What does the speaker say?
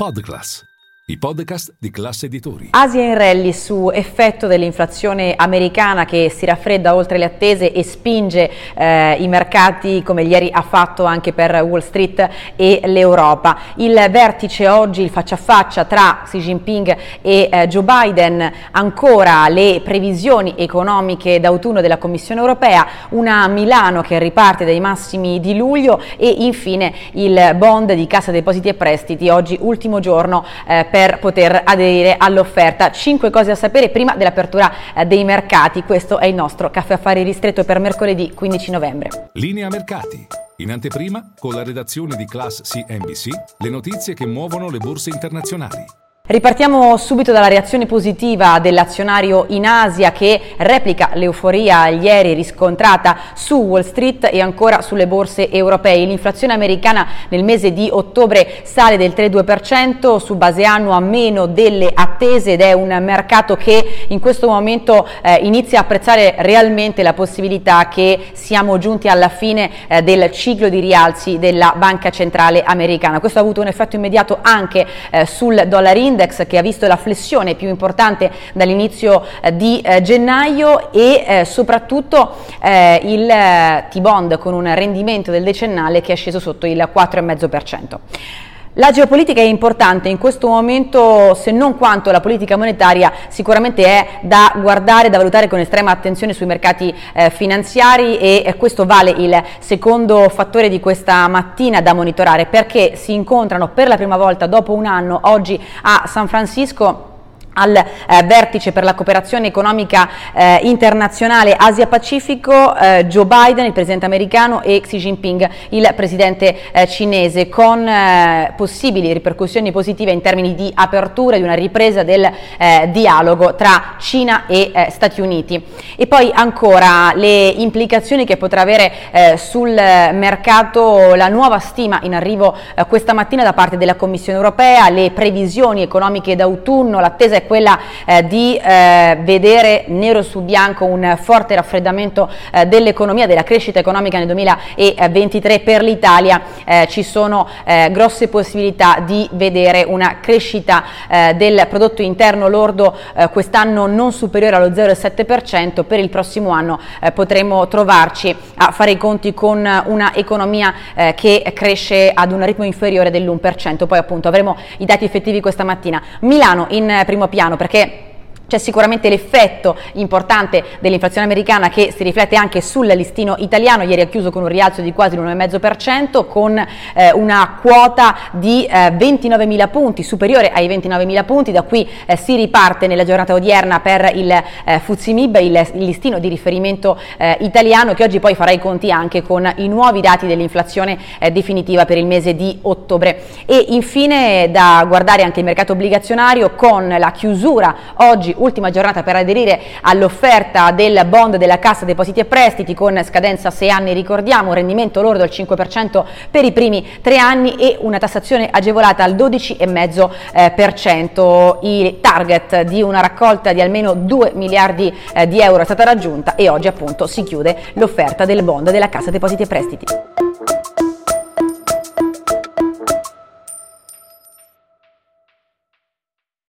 Podcast. I podcast di classe editori. Asia in rally su effetto dell'inflazione americana che si raffredda oltre le attese e spinge eh, i mercati come ieri ha fatto anche per Wall Street e l'Europa. Il vertice oggi, il faccia a faccia tra Xi Jinping e eh, Joe Biden, ancora le previsioni economiche d'autunno della Commissione europea, una Milano che riparte dai massimi di luglio e infine il bond di Cassa Depositi e Prestiti, oggi ultimo giorno eh, per per poter aderire all'offerta. Cinque cose a sapere prima dell'apertura eh, dei mercati. Questo è il nostro caffè affari ristretto per mercoledì 15 novembre. Linea mercati. In anteprima, con la redazione di Class CNBC, le notizie che muovono le borse internazionali. Ripartiamo subito dalla reazione positiva dell'azionario in Asia che replica l'euforia ieri riscontrata su Wall Street e ancora sulle borse europee. L'inflazione americana nel mese di ottobre sale del 3,2% su base annua meno delle attese ed è un mercato che in questo momento eh, inizia a apprezzare realmente la possibilità che siamo giunti alla fine eh, del ciclo di rialzi della Banca Centrale Americana. Questo ha avuto un effetto immediato anche eh, sul dollar index index che ha visto la flessione più importante dall'inizio eh, di eh, gennaio e eh, soprattutto il T-bond con un rendimento del decennale che è sceso sotto il 4,5%. La geopolitica è importante in questo momento, se non quanto la politica monetaria, sicuramente è da guardare, da valutare con estrema attenzione sui mercati eh, finanziari e eh, questo vale il secondo fattore di questa mattina da monitorare perché si incontrano per la prima volta dopo un anno oggi a San Francisco al eh, vertice per la cooperazione economica eh, internazionale Asia-Pacifico eh, Joe Biden, il presidente americano, e Xi Jinping, il presidente eh, cinese, con eh, possibili ripercussioni positive in termini di apertura e di una ripresa del eh, dialogo tra Cina e Stati Uniti. E poi ancora le implicazioni che potrà avere sul mercato la nuova stima in arrivo questa mattina da parte della Commissione europea, le previsioni economiche d'autunno, l'attesa è quella eh, di eh, vedere nero su bianco un forte raffreddamento eh, dell'economia, della crescita economica nel 2023 per l'Italia, eh, ci sono eh, grosse possibilità di vedere una crescita eh, del prodotto interno lordo quest'anno non superiore allo 0,7%, per il prossimo anno potremo trovarci a fare i conti con una economia che cresce ad un ritmo inferiore dell'1%, poi appunto avremo i dati effettivi questa mattina. Milano in primo piano perché c'è sicuramente l'effetto importante dell'inflazione americana che si riflette anche sul listino italiano, ieri ha chiuso con un rialzo di quasi l'1,5% con eh, una quota di eh, 29.000 punti, superiore ai 29.000 punti, da qui eh, si riparte nella giornata odierna per il eh, Fuzimib, il, il, listino di riferimento eh, italiano che oggi poi farà i conti anche con i nuovi dati dell'inflazione eh, definitiva per il mese di ottobre. E infine da guardare anche il mercato obbligazionario con la chiusura oggi ultima giornata per aderire all'offerta del bond della Cassa Depositi e Prestiti con scadenza a 6 anni, ricordiamo, un rendimento lordo al 5% per i primi tre anni e una tassazione agevolata al 12,5%. Il target di una raccolta di almeno 2 miliardi eh, di euro è stata raggiunta e oggi appunto si chiude l'offerta del bond della Cassa Depositi e Prestiti.